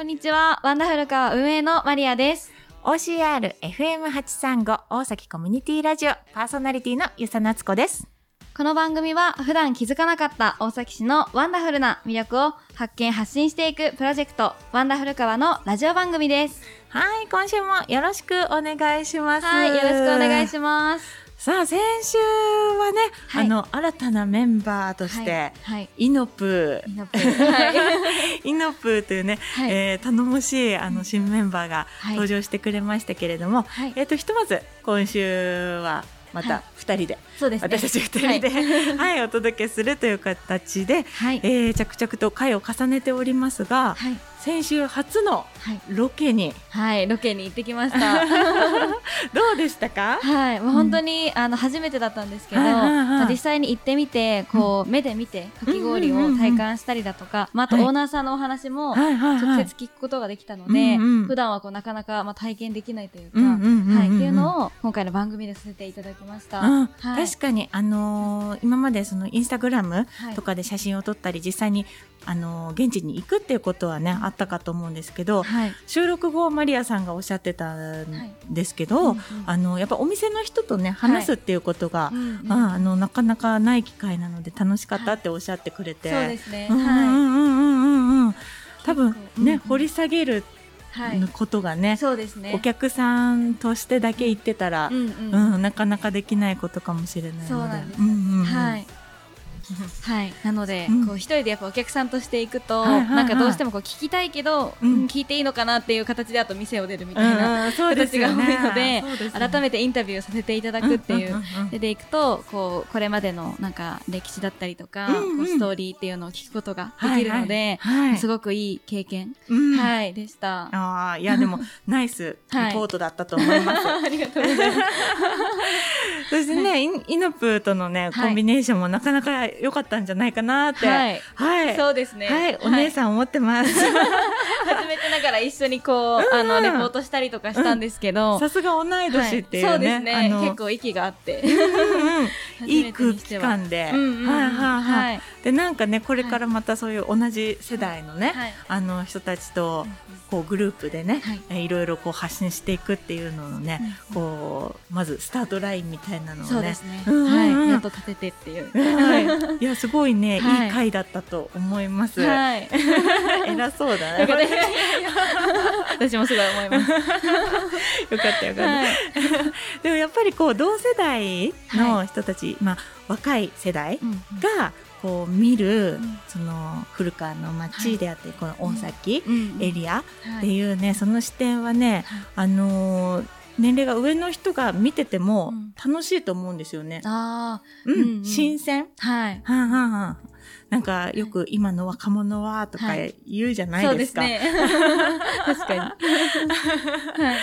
こんにちは。ワンダフルカー運営のマリアです。OCR-FM835 大崎コミュニティラジオパーソナリティのゆさなつこです。この番組は普段気づかなかった大崎市のワンダフルな魅力を発見発信していくプロジェクトワンダフルカワのラジオ番組です。はい、今週もよろしくお願いします。はい、よろしくお願いす。します。さあ、先週はね、はい。あの、新たなメンバーとして、はい。イノプイノプ イノプーというね、はい。えー頼もしいあの新メンバーがはい。登場してくれましたけれども、はい。えっ、と、ひとまず今週はまたはい。二人で、そうですね。私たち二人で、はい、お届けするという形で、はい。えー着々と回を重ねておりますが、はい。先週初のはい。ロケにはい。ロケに行ってきました。どうでしたか？はい。もう本当に、あの、初めてだったんですけど、はいはいはいまあ実際に行ってみて、こう、目で見て、かき氷を体感したりだとか、まあ、あとはいオーナーさんのお話も、はいはいはい直接聞くことができたので、うんうん普段はこうなかなかまあ体験できないというか、うんうんうんうんはい、っていうのを今回の番組でさせていただきました。うんはい、確かにあのー今までそのインスタグラムはい。とかで写真を撮ったり実際にあのー現地に行くっていうことはねあったかと思うんですけどはい、収録後マリアさんがおっしゃってたんですけど、うんうんあのやっぱお店の人とね話すっていうことが、うんうん。ああのなかなかない機会なので楽しかったっておっしゃってくれて、そうですね。うんうんはうんうんうんうん。多分結構ね、うん掘り下げるい、はい、ことがね、そうですね。お客さんとしてだけ行ってたら、うんなかなかできないことかもしれないので。そうなんですんうんうんはい。はい、なので、うん。こう一人でやっぱお客さんとして行くと、はいはいはい。なんかどうしてもこう聞きたいけど、うん。うん聞いていいのかなっていう形であと店を出るみたいな、うんそうです形が多いのでね。改めてインタビューをさせていただくっていううででいくとこうこれまでのなんか歴史だったりとか、うんうん。こうストーリーっていうのを聞くことができるので、はいはいはい。すごくいい経験、うん。はいでした。ああいやでもナイスリポートだったと思います。ありがとうございます。そしてね、インイノプーとのね、はい。コンビネーションもなかなか良かったんじゃないかなって。はいはい。そうですね。はい、お姉さん思ってます。初めてながら一緒にこう、あの、レポートしたりとかしたんですけど、さすが同い年っていうね。はいそうですね。結構息があって。うん いい空気感で。うんうんうんはいはいははいい。で、なんかね、これからまたそういう同じ世代のね、はいあの人たちと、こうグループでね、はいろいろこう発信していくっていうののね、こうまずスタートラインみたいなのをね。はい。やっと立ててっていう。はい、いやすごいね、はいい、い回だったと思います。はい。偉そうだね。私もすごい思います。よかったよかった。はい。でもやっぱりこう同世代の人たち、まあ若い世代うんがこう見る、んその古川の街であって、この大崎うんエリアはっていいうね、その視点はね、はいあのー年齢が上の人が見ててもうん楽しいと思うんですよね。ああ、うん、うんうん新鮮？はい。はんはんはんなんかよく今の若者はとかはい言うじゃないそうでか。ですすね。確かに。はい。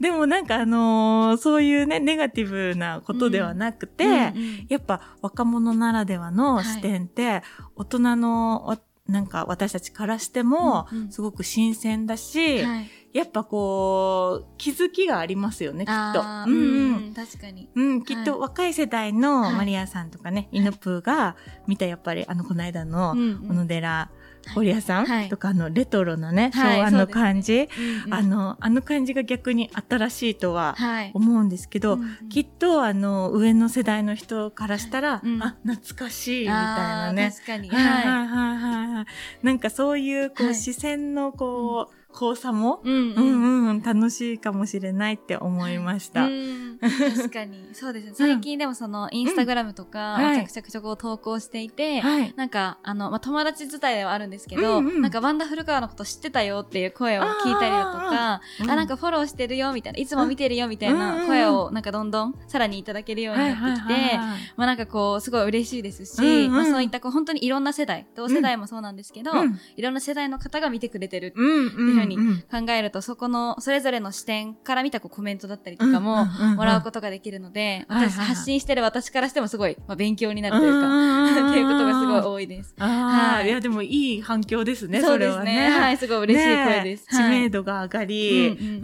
でもなんかあのーそういうね、ネガティブなことではなくて、うんうんやっぱ若者ならではの視点って、大人のわなんか私たちからしてもうんうんすごく新鮮だし、はい。やっぱこう気づきがありますよねきっと。うんうん。うん確かに。うん、きっと若い世代のはい。マリアさんとかね、イノプーが見たやっぱりあのこの間の小野寺堀屋さはい。んとかあのレトロなね、はい昭和の感じ、あの、あの感じが逆に新しいとははい。思うんですけど、きっとあの上の世代の人からしたら、うん。あ、懐かしいみたいなね。確かに。はい。はい。ははいはいはい。なんかそういうこう、はい。視線のこう、交差も、い。うん。うんうんうん、楽しいかもしれないって思いました。うん。確かに。そうですね。最近でもその、インスタグラムとか、はい。着々とこう投稿していて、はい。なんか、あの、まあ、友達自体ではあるんですけど、うんうんなんか、ワンダフルカーのこと知ってたよっていう声を聞いたりだとか、うん。あ、なんかフォローしてるよみたいな、いつも見てるよみたいうんな声を、なんかどんどんさらにいただけるようになってきて、まあなんかこう、すごい嬉しいですし、うんうん。まあそういったこう、本当にいろんな世代、同世代もそうなんですけど、うん。いろんな世代の方が見てくれてるうんっていうふうにん考えると、そこの、それぞれの視点から見たこうコメントだったりとかも、もらうことができるので、私、発信してる私からしてもすごい、まあ、勉強になるというか、か っていうことがすごい多いです。ああ、はいい、やでもいい反響ですね、それはですね。ね。はい、すごい嬉しい声です。ね知名度。度が上がり。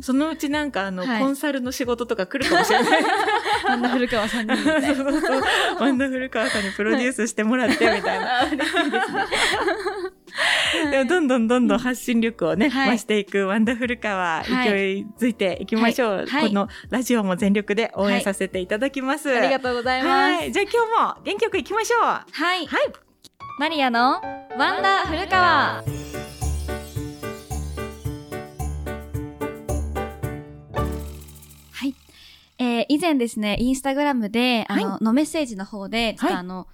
そのうちなんかあの、はいコンサルの仕事とか来るかもしれない。ワンダフル川さんにワンダフルカーさんにプロデュースしてもらってみたいな。あ嬉しいですね。でもどんどんどんどん発信力をね、はい増していくワンダフルカワ、はい勢いづいていきましょう、はいはいこのラジオも全力で応援させていただきます。ありがとうございます。はい。じゃあ今日も元気よくいきましょう。ははい。い。マリアのワンダ古川。はい。えー以前ですね、インスタグラムで、あの、のメッセージの方で、ちょっとあの、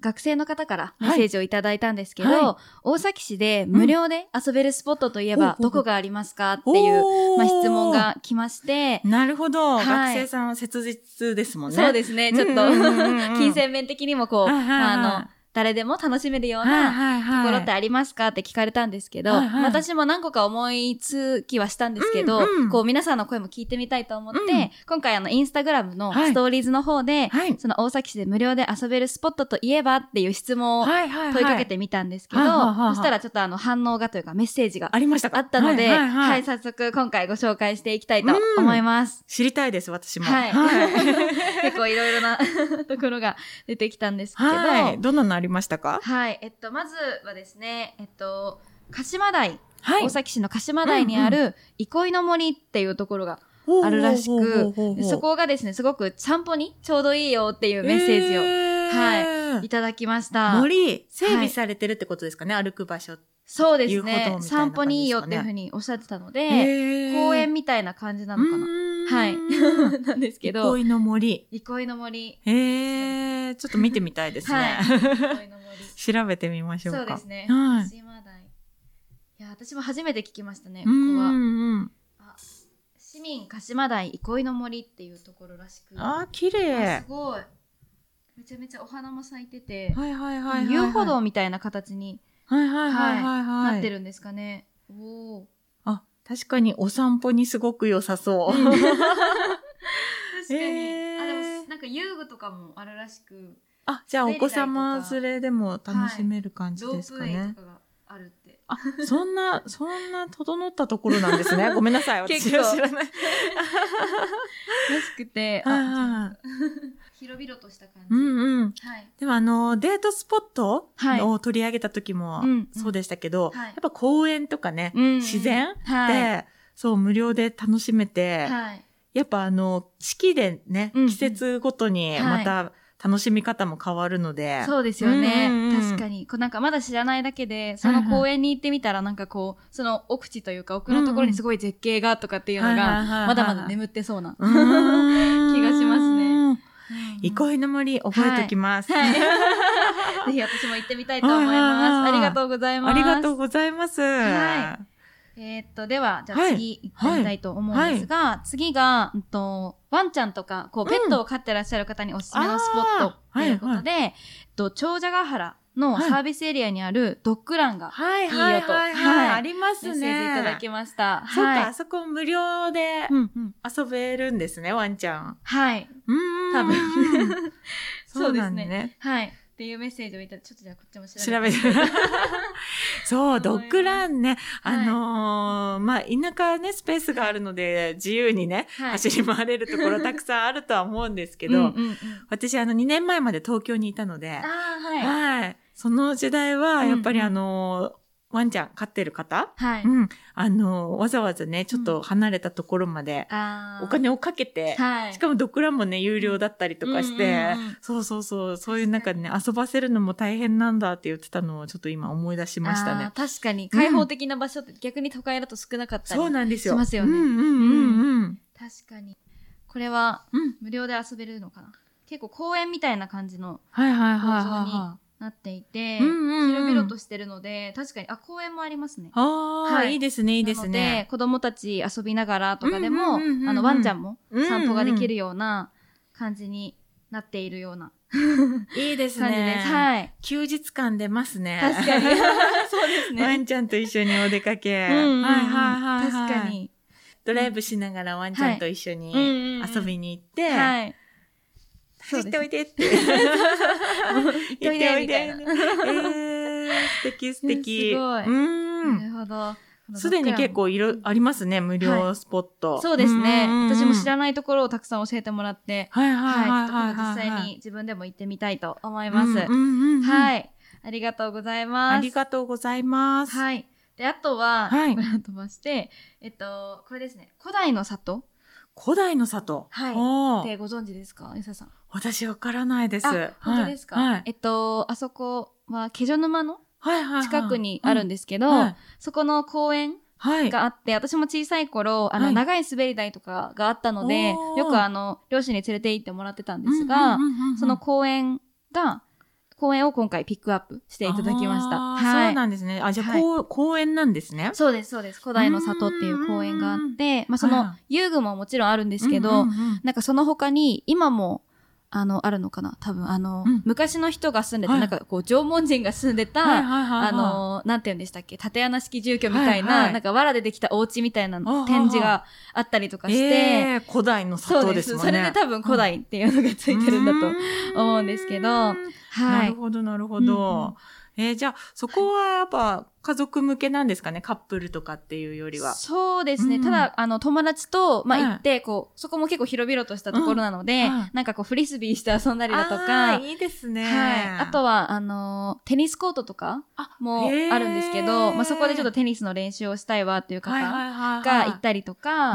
学生の方からメッセージをいただいたんですけど、は大崎市で無料で遊べるスポットといえば、どこがありますかっていう、まあ、質問。が来まして、なるほど、はい。学生さんは切実ですもんね。そうですね、ちょっと、金銭面的にもこう、はいはいはいあの、誰でも楽しめるようはいな。ところってありますかって聞かれたんですけど、はいはい私も何個か思いつきはしたんですけど、うんうんこう皆さんの声も聞いてみたいと思って、うん今回あのインスタグラムのはいストーリーズの方で、はい。その大崎市で無料で遊べるスポットといえばっていう質問を。問いかけてみたんですけど、そしたらちょっとあの反応がというかメッセージがありましたかあったので、はいいははいはい早速今回ご紹介していきたいと思います。知りたいです、私も。はいはい。結構いろいろな ところが出てきたんですけど、はい。どんなのありましたかはい。えっと、まずはですね、えっと、鹿島台、はい大崎市の鹿島台にある、憩いの森っていうところがあるらしくそこがですね、すごく散歩にちょうどいいよっていうメッセージをーいただきました。森、整備されてるってことですかね、歩く場所。そうですね。散歩にいいよっていうふうにおっしゃってたので、公園みたいな感じなのかな。はい。なんですけど、憩いの森。憩いの森。へえ、ちょっと見てみたいですね。はい。調べてみましょうか。そうですね。はい。鹿島台。いや、私も初めて聞きましたね、うここは。市民鹿島台憩いの森っていうところらしくあー、綺あ麗す。ごいめちゃめちゃお花も咲いてて、はいはいはいはい。遊歩道みたいな形にはいはいはいはいはい。なってるんですかね、おおあ、確かにお散歩にすごく良さそう。確かに、へー。あでもなんか遊具とかもあるらしく。あ、じゃあお子様連れでも楽しめる感じですかね。プウェイと。かがあるって。あ、そんな、そんな整ったところなんですね。ごめんなさい。私は知らない。らしくて。はいあはい広々とした感じ、うんうん。はい。でもあの、デートスポットはい。を取り上げた時もうんそうでしたけど、はい。やっぱ公園とかね、うん自然はい。で、そう、無料で楽しめて、はい。やっぱあの、四季でね、うん季節ごとにまた楽しみ方も変わるので、そうですよね、うんうんうん。確かに。こうなんかまだ知らないだけでその公園に行ってみたらなんかこうその奥地というか奥のところにすごい絶景がとかっていうのがはいまだまだ眠ってそうな憩いの森覚えておきます。はい。ぜひ私も行ってみたいと思いはいはいます。はいありがとうございます。ありがとうございます。はえーっと、では、じゃあはい次行ってみたいと思うんですが、次が、うんと、ワンちゃんとか、こう、ペットを飼ってらっしゃる方におすすめのスポットということで、えっと、長者ヶ原のサービスエリアにあるドッグランが、はいいいよとはいはいはい。はいありますね。メッセージいただきました。そっか、はいあそこ無料で。遊べるんですね、ワンちゃん。はい。うーん。多分 そうですだね。はい。っていうメッセージをいたちょっとじゃあこっちも調調べて。べて。そう、ドッグランね。はいあのーまあ、田舎ね、スペースがあるので、自由にね、はい走り回れるところたくさんあるとは思うんですけど、私、あの、2年前まで東京にいたので、はい。はい。その時代は、うんやっぱりあのーワンちゃん飼ってる方、はい。うん。あのーわざわざね、ちょっと離れたところまで、お金をかけて、はい。しかもドッグランもね、有料だったりとかして、そうそうそう、そういう中でね、遊ばせるのも大変なんだって言ってたのをちょっと今思い出しましたね。確かに、開放的な場所って逆に都会だと少なかったり。しますよねうんうんうんうん。確かに。これはうん。無料で遊べるのかな？結構公園みたいな感じのはいはいはいはなっていて、広々としてるので、確かに、あ、公園もありますねい。。ああ、はいいいですね、いいですね。子供たち遊びながらとかでも、あの、ワンちゃんも散歩ができるような感じになっているような いいです。ね。はい。休日感出ますね。確かに。そうですね。ワンちゃんと一緒にお出かけ。はいはいはいはい。確か。に。ドライブしながらワンちゃんと一緒に遊びに行って、はい。走っておいでって。行っておいで、素敵素敵。すごいうん。なるほど。すでに結構いろ、ありますね、無料スポット。そうですね。私も知。らないところをたくさん教えてもらって、はいはいはいはい。はいはい。実際に自分でも行ってみたいと思います。はい。ありがとうございます。ありがとうございます。はい。で、あとは、はい飛ばして、えっと、これですね。古代の里古代の里。はいおーってご存知ですか？ゆささん。私わからないです。あ、本当ですか、はい。えっと、あそこは、気所沼の。近くにあるんでですけど、はい。そこの公園はい。があって、私も小さい頃、あの、はい長い滑り台とかがあったのでよくあの、両親に連れて行ってもらってたんですが、その公園が、公園を今回ピックアップしていただきました。はい。そうなんですね。あ、じゃあ、はい公園なんですね。そうです、そうです。古代の里っていう公園があって、まあそのは遊具ももちろんあるんですけど、なんかその他に今も、あの、あるのかな？多分あの、うん。昔の人が住んでた、はい。なんかこう縄文人が住んでた、はいはいはいはい。あの、なんて言うんでしたっけ？縦穴式住居みたいな、はいはいなんか藁でできたお家みたいな展示があったりとかして、えー古代のそうで。里ですすもんね。それで多分古代っていうのがついてるんだと思うんですけど、はないる。ほど、なるほど。えーじゃあ、そこはやっぱ家族向けなんですかね？カップルとかっていうよりは。そうですね。うんただ、あの、友達と、まあ、はい行って、こう、そこも結構広々としたところなので、うんはいなんかこう、フリスビーして遊んだりだとあか、ーいいですね。はい。あとは、あの、テニスコートとかあもあるんですけど、まあ、そこでちょっとテニスの練習をしたいわっていう方が行ったりとか。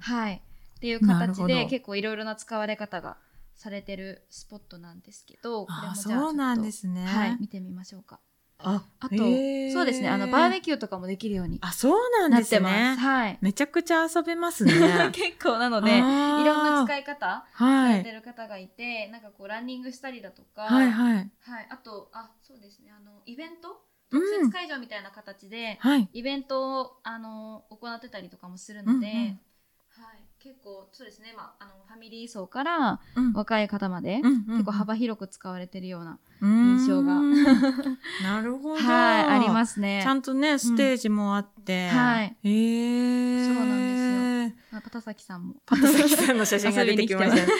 はい。っていう形で、結構いろいろな使われ方がされてるスポットなんですけど、これあもじゃあそうなんですね。はい、見てみましょうか。ああと、そうですね、あの、バーベキューとかもできるようにあ、そうなんなってですねます。。はい。めちゃくちゃ遊べますね。結構なので、いろんな使い方さはいれて。る方がいて、なんかこうランニングしたりだとか、はいはい。はいあと、あ、そうですね、あの、イベントうん特設会場みたいな形で、はい。イベントを、あの、行ってたりとかもするので、うんうんはい、結構、そうですね、まあ、あの、ファミリー層からうん若い方まで、うんうん結構幅広く使われてるような、印印象が なるほど。はい、ありますね。ちゃんとね、ステージもあって。はい。へえ。そうなんですよ。あパタサキさんも。パタサキさんの写真が出てきましたね。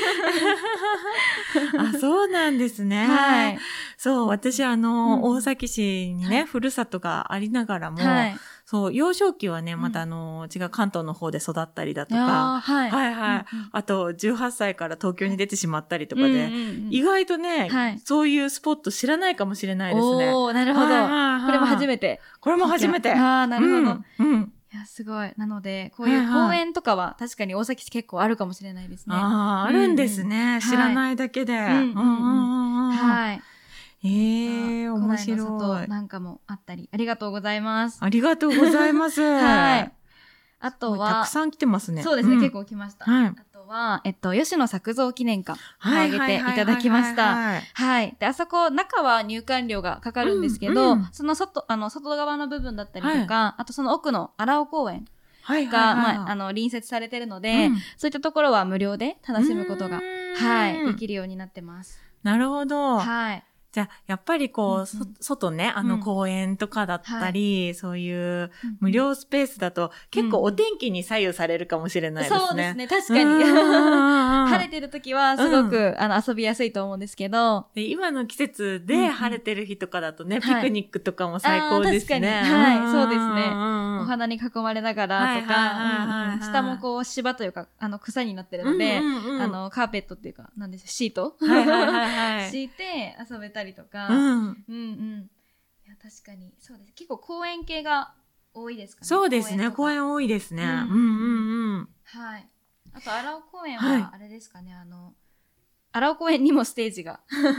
あ、そうなんですね。はい。そう、私あの、うん大崎市にね、ふるさとがありながらも、はい。そう、幼少期はね、んまたあの、違う関東の方で育ったりだとか、ーはい。はいはい。あと、18歳から東京に出てしまったりとかで、意外とね、はいそういうスポット知らないかもしれないですね。おー、なるほど。これも初めて。これも初めて。ああ、なるほど。うん。うんいや、すごい。なので、こういう公園とかは確かに大崎市結構あるかもしれないですね。ああ、あるんですね。ん知らないだけで。うんうんうんうんはい。ええあ面白い。里なんかもあったり、ありがとうございます。ありがとうございます。はい。あとはたく、さん来てますね。そうですね、ん結。構来ました。はいあとは、えっと、吉野作造記念館をはい挙げていただきました。はいはい。で、あそこ、中は入館料がかかるんですけど、うんうんその外、あの、外側の部分だったりとか、あとその奥の荒尾公園はいが、はいはいまあ、あの、隣接されてるので、うんそういったところは無料で楽しむことが、うんはい、できるようになってます。なるほど。はい。じゃあ、やっぱりこう、うんうん。そ外ね、あのうん。公園とかだったり、そういう無無料スペースだと、結構お天気に左右されるかもしれないですね。そうですね、確かに。うん 晴れてる時はすごく、あの遊びやすいと思うんですけど、で今の季節うんうでん。晴れてる日とかだとね、はい。ピクニックとかも最高ですね。あー確かに。はいそうですね。ねお花に囲まれながらとはいはいはいはいはい。か、うんうん。下もこう芝というか、あの草になってるので、うんうんうん。あのカーペットっていうか、なんでしょう、シート？はいはいはいはい。敷いて遊べたりとか、うんうんうん。いや、確かに、そうです。結構公園系が多いですかね。そうですね、公園多いですね。ううんんうんうん。はい。あと、荒尾公園はいは、あれですかね、あの、荒尾公園にもステージがああ、そう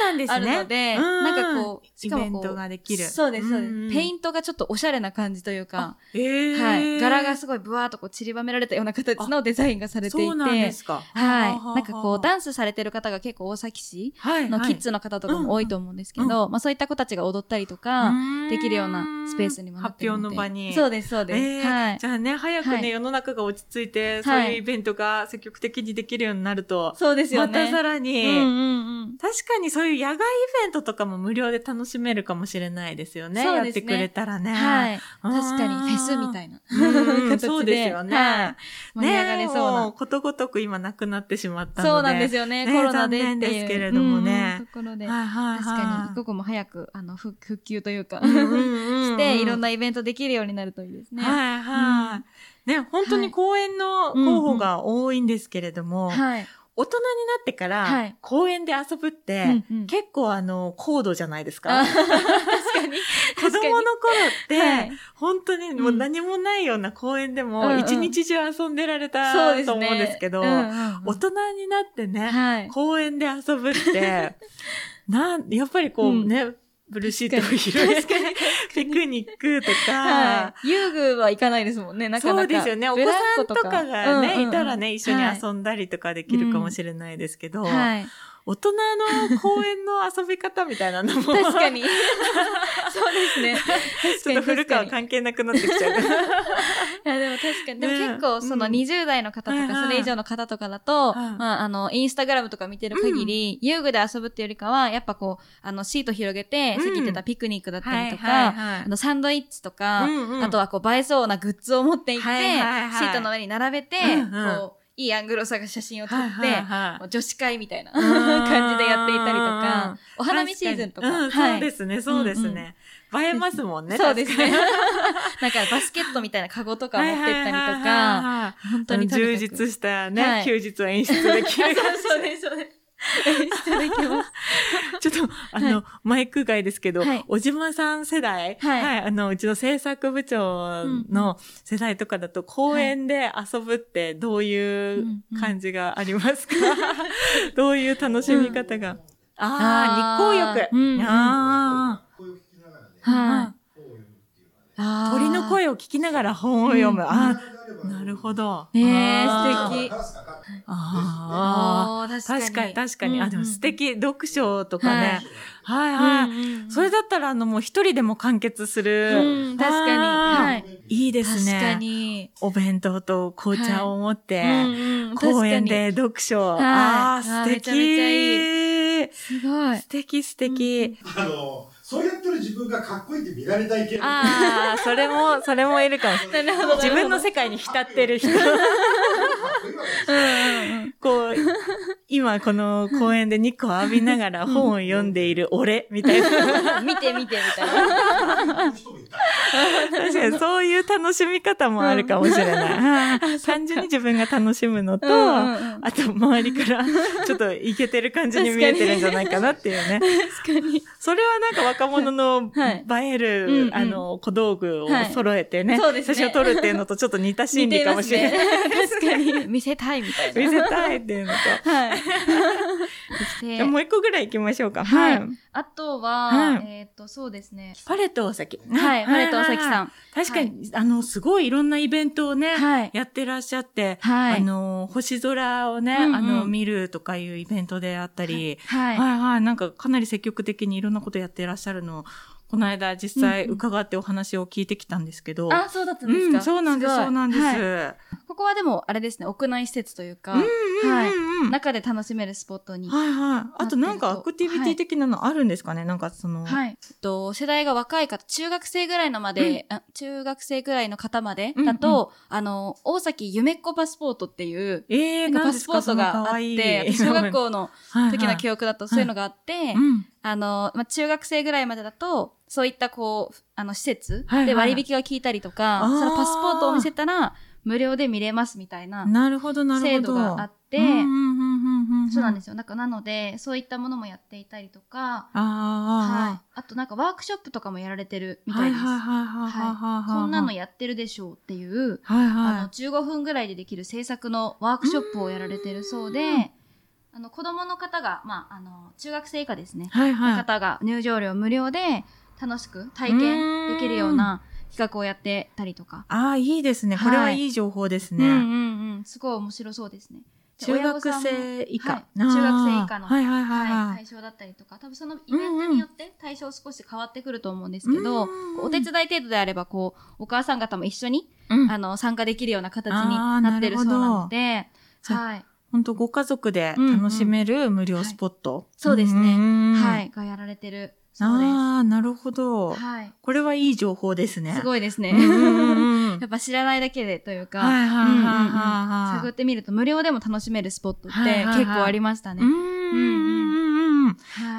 なんですね。あるので、うんなんかこう、しかもこうイベントができるそうです、そうです。ペイントがちょっとおしゃれな感じというか、ええはい。柄がすごいブワーっとこう散りばめられたような形のデザインがされていて、そうなんですか。はい。なんかこう、だダンスされてる方が結構大崎市はいのキッズの方とかも多いと思うんですけど、まあそういった子たちが踊ったりとか、できるようなスペースにもなって。発表の場に。そうです、そうです。えーはいじ。ゃあね、早くね、はい世の中が落ち着いて、そういうイベントが積極的にできるようになると、そうですよまね。たさらに、うんうんうん。確かにそういう野外イベントとかも無料で楽しめるかもしれないですよね。ねやってくれたらね。はい。確かにフェスみたいな。そうですよね。はい盛り上がれそうな。ことごとく今なくなってしまったので。そうなんですよね。ねコロナでってですけれどもねうんうんところで。はいはいはい。確かに、一刻も早く、あの、復復旧というか、うんうんうんうん して、いろんなイベントできるようになるといいですね。はいはい。ね、本当に公園の候補が多いんですけれども、はい。大人になってから、はい公園で遊ぶって、うんうん結構あの、高度じゃないですか。あ確かに。子供の頃って、はい本当にもう何もないような公園でも、一日中遊んでられた。と思うんですけど、うんうんうん大人になってね、はい。公園で遊ぶって、なん、やっぱりこううんね、ブルーシートを広げて、ピクニックとか、はい。遊具は行かないですもんね、なかなか。そうですよね。お子さんとかがね、いたらね、一緒にはい遊んだりとかできるかもしれないですけど、はい。大人の公園の遊び方みたいなのも、確かに。そうですね。ちょっと古川関係なくなってきちゃう。いや、でも確かに。でもね結構、そのうん。20代の方とか、それ以上の方とかだと、はいまあ、あの、インスタグラムとか見てる限り、遊具で遊ぶっていうよりかは、やっぱこう、あの、シート広げて、うん。さってたピクニックだったりとか、あの、サンドイッチとか、あとはこう、映えそうなグッズを持っていって、シートの上に並べて、こう、いいアングルを探し写真を撮って、女子会みたいなうん感じでやっていたりとか、お花見シーズンとか。そうですね、そうですね。映えますもんね。そうですね。なんかバスケットみたいなカゴとかに持ってったりとか、本当に充実したね、はい休日を演出できる。そうです、そうです。いただきます。ちょっと、あの、マイク外ですけど、はい。小島さん世代、はい。あの、うちの制作部長の世代とかだと、公園で遊ぶってどういう感じがありますか、どういう楽しみ方が、ああ、日光浴。うんうん。あはい。あ、鳥の声を聞きながら本を読む。うん。ああ、なるほど。ねえあー素敵ああ、確かに確かに。あ、でも素敵。読書とかね。はい、はい、それだったら、あの、もう一人でも完結する。うん確かにいいいですね。確かに。お弁当と紅茶を持って、公園で読書。はいああ、あ素敵。すすごい。敵素敵。あの、そうやってる自分がかっこいいって見られたい系の。ああ、それも、それもいるかもしれない。なるほど自分の世界に浸ってる人。かっこいいわけですこう、今この公園で日光浴びながら本を読んでいる俺、みたいな。見て見てみたいな。確かにそういう楽しみ方もあるかもしれない。単純に自分が楽しむのと、あと周りからちょっとイケてる感じに見えてるんじゃないかなっていうね。確かに。それはなんか若者のはい映える、あの、小道具をはい揃えてね、そうですね写真を撮るっていうのとちょっと似た心理かもしれない。確かに。見せたいみたいな。見せたいっていうのと。はい。じゃあもう一個ぐらい行きましょうか。はい。あとは、はい。えっ、と、そうですね。パレット大崎。はい、ハレとおさきさん。確かに、あの、すごいいろんなイベントをね、はい。やってらっしゃって、はい。あの、星空をね、あの、見るとかいうイベントであったり、はい。はいはい、なんかかなり積極的にいろんなことやってらっしゃるの。を、この間実際伺ってお話を聞いてきたんですけど、あ、そうだったんですか、うん、そうなんです、そうなんです。はいここはでも、あれですね、屋内施設というか、うんうんはいうんうん。中で楽しめるスポットに。はいはい。あとなんかアクティビティ的なのあるんですかね、なんかその、はい。えっと、世代が若い方、中学生ぐらいのまで、あ中学生ぐらいの方までうんだと、あの、大崎夢っ子パスポートっていう、えー、なんかパスポートがあって、私 小学校の時の記憶憶だとそういうのがあって、うん。あの、まあ、中学生ぐらいまでだと、そういったこう、あの、施設はいはいで割引が効いたりとか、あーそのパスポートを見せたら、無料で見れますみたいな。制度があって。そうなんですすよ。なんかなので、そういったものもやっていたりとか、ああ、はい。あとなんかワークショップとかもやられてるみたはいいです。こんなのやってるでしょうっていう、はいあの、は15分ぐらいでできる制作のワークショップをやられてるそうで、あの、子供の方が、まあ、あの、中学生以下ですねい。。はいはい。方が入場料無料で楽しく体験できるような企画をやってたりとか。ああ、いいですね。はいこれはいい情報ですね。うんうんうん。すごい面白そうですね。で中学生以下。はい中学生以下の、はいはいはいは、はいい対。象だったりとか、多分そのイベントによって対象少し変わってくると思うんですけど、お手伝い程度であれば、こう、お母さん方も一緒に、うんあの、参加できるような形になってるそうなので、はい。本当ご家族で楽しめる無料スポット。そうですね。ねはい。がやられてるああ、なるほど。す。はい。これはいい情報ですね。すごいですね。やっぱ知らないだけでというか、はいはいはい探ってみると無料でも楽しめるスポットっはいはいはいて結構ありましたね。は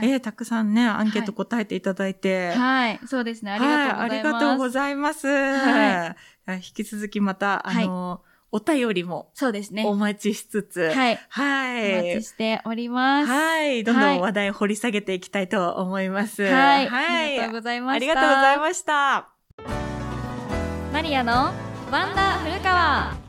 い。えー、たくさんね、アンケート答えていただいて。はい。そうですね。ありがとうございます。はい、ありがとうございます。は引き続きまた、あの、お便りもそうですね。お待ちしつつ、はい。はい。お待ちしております。はい。どんどん話題を掘り下げていきたいと思います。はい。はい。ありがとうございました。ありがとうございました。マリアのワンダー古川。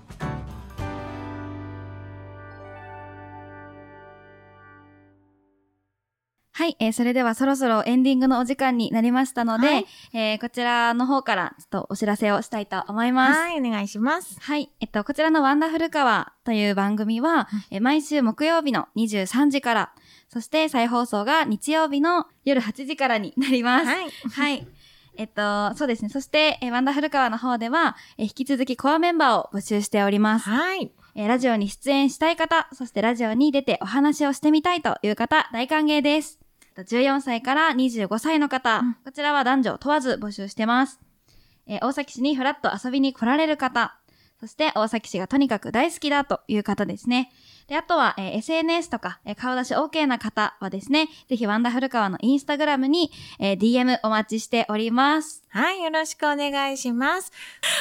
はい、えー、それではそろそろエンディングのお時間になりましたので、はいえー、こちらの方からちょっとお知らせをしたいと思います。はい、お願いします。はい。えっと、こちらのワンダ古川という番組は、え毎週木曜日の23時から、そして再放送が日曜日の夜8時からになります。はい。はい。えっと、そうですね。そして、えワンダ古川の方では、え引き続きコアメンバーを募集しております。はい。えラジオに出演したい方、そしてラジオに出てお話をしてみたいという方、大歓迎です。14歳から25歳の方、うんこちらは男女問わず募集してます。えー大崎市にフラッと遊びに来られる方、そして大崎市がとにかく大好きだという方ですね。で、あとは、えー SNS とか、えー顔出し OK な方はですね、ぜひワンダフル川のインスタグラムに、えー DM お待ちしております。はい、よろしくお願いします。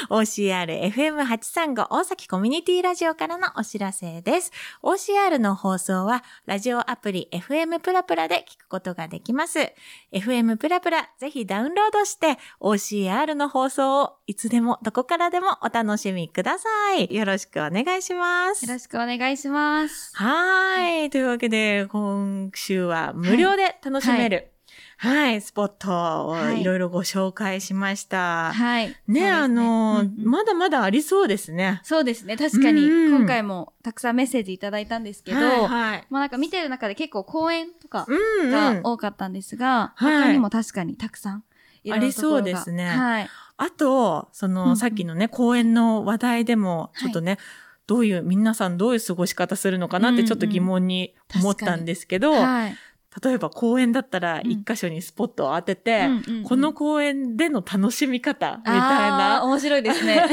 OCR-FM835 大崎コミュニティラジオからのお知らせです。OCR の放送は、ラジオアプリ FM プラプラで聞くことができます。FM プラプラ、ぜひダウンロードして、OCR の放送をいつでもどこからでもお楽しみください。よろしくお願いします。よろしくお願いします。はい。というわけで、今週は無料で楽しめる、はい、スポットをはいいろいろご紹介しました。はい。そうですね、あの、うんうんまだまだありそうですね。そうですね。確かに、うんうん今回もたくさんメッセージいただいたんですけど、はい、はい。まあなんか見てる中で結構公演とかうん、うん。が多かったんですが、はい他にも確かにたくさんありそうですねはい。あと、その、うんうんさっきのね、公演の話題でも、ちょっとね、どういう、皆さんどういう過ごし方するのかなってちょっと疑問に思ったんですけど、はい。例えば公演だったらうん。一箇所にスポットを当てて、うんうんうん。この公演での楽しみ方みたいな、面白いですね。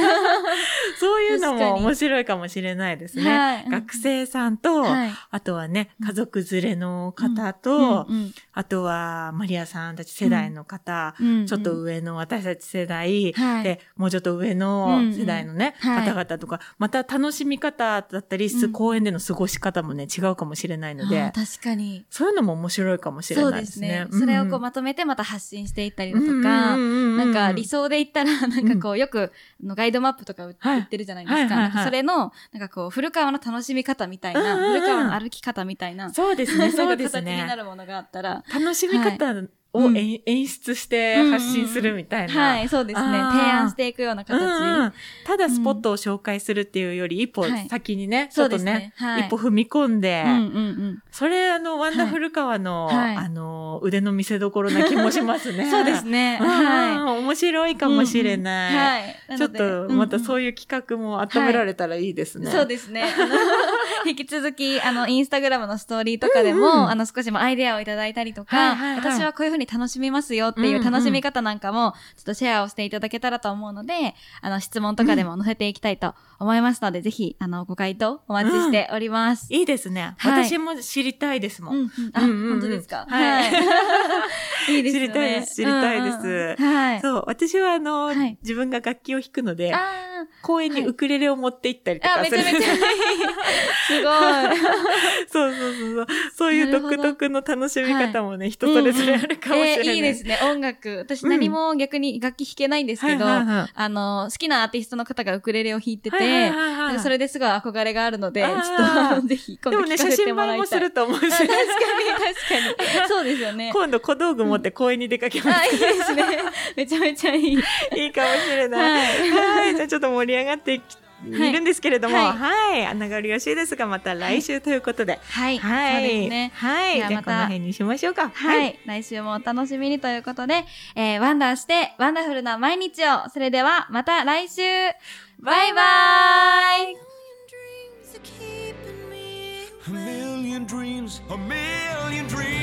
そういうのも面白いかもしれないですね。はい。学生さんと、はい。あとはね、うん。家族連れの方と、うんうんあとはマリアさんたち世代の方、うん。うんちょっと上の私たち世代、はい。で、もうちょっと上の世代のね、うんうん。はい。方々とか、また楽しみ方だったり、公演での過ごし方もね、違うかもしれないので確かに。そういうのも面白いかもしれそうないですねですね。。それをこうまとめてまた発信していったりだとか、ななんか理想で言ったら、なんかこう、よく、あのガイドマップとか売ってるじゃないですか。それの、なんかこう、古川の楽しみ方みたいな、古川の歩き方みたいな、そうですね、そうですなんか形になね。るものがあったら、楽しみ方をうん演演出して発信するみたいな。はい、そうですね。提案していくような形。うんうんただスポットを紹介するっていうより、一歩はい先にね、ちそうですょっとねね、はい一歩踏み込んで、うんうんうん。それ、あの、ワンダフル川の、はいあの、腕の見せ所な気もしますね。そうですね。うんは面白いかもしれい。ない。はい。ちょっと、またそういう企画も温められたらいいですね。そうですね。引き続き、あの、インスタグラムのストーリーとかでも、うんうん。あの、少しもアイデアをいただいたりとか、はいはいはい。私はこういうふうに楽しみますよっていううんうん楽しみ方なんかも、ちょっとシェアをしていただけたらと思うので、あの、質問とかでも載せていきたいと思いますので、ぜひ、あの、ご回答お待ちしております。いいですね。はい。私も知りたいですもん。うんうん、あ、うんうんうん。本当ですか？はい。い。いですよね。知りたいです知りたいです。うんうん。はい。そう、私はあの、はい。自分が楽器を弾くので、あ公園にウクレレを持って行ったりとかする。めちゃめちゃいい。すごい。そうそうそうそう。そういう独特の楽しみ方もね、人それぞれあるかもしれない。えーいいですね、音楽。私何も逆に楽器弾けないんですけど、はいはいはいあの、好きなアーティストの方がウクレレを弾いてて、はいはいはいはいなんかそれですごい憧れがあるので、ちょっとぜひ今でもね、度聞かせて写真もらいたい。映えもすると思うし、あ確かに、確かに。そうですよね。今度小道具持って公園に出かけますあ、いいですね。めちゃめちゃいい。いいかもしれない。はい。じゃあちょっと盛り上がっていきいるんですけれども、ははい。あながりよしいですが、また来週ということで。はい。はい。そうですね。はい。じゃあこの辺にしましょうか。はい、来週もお楽しみにということで、えー、ワンダーして、ワンダフルな毎日を。それでは、また来週バイバーイ A million dreams, a million dreams.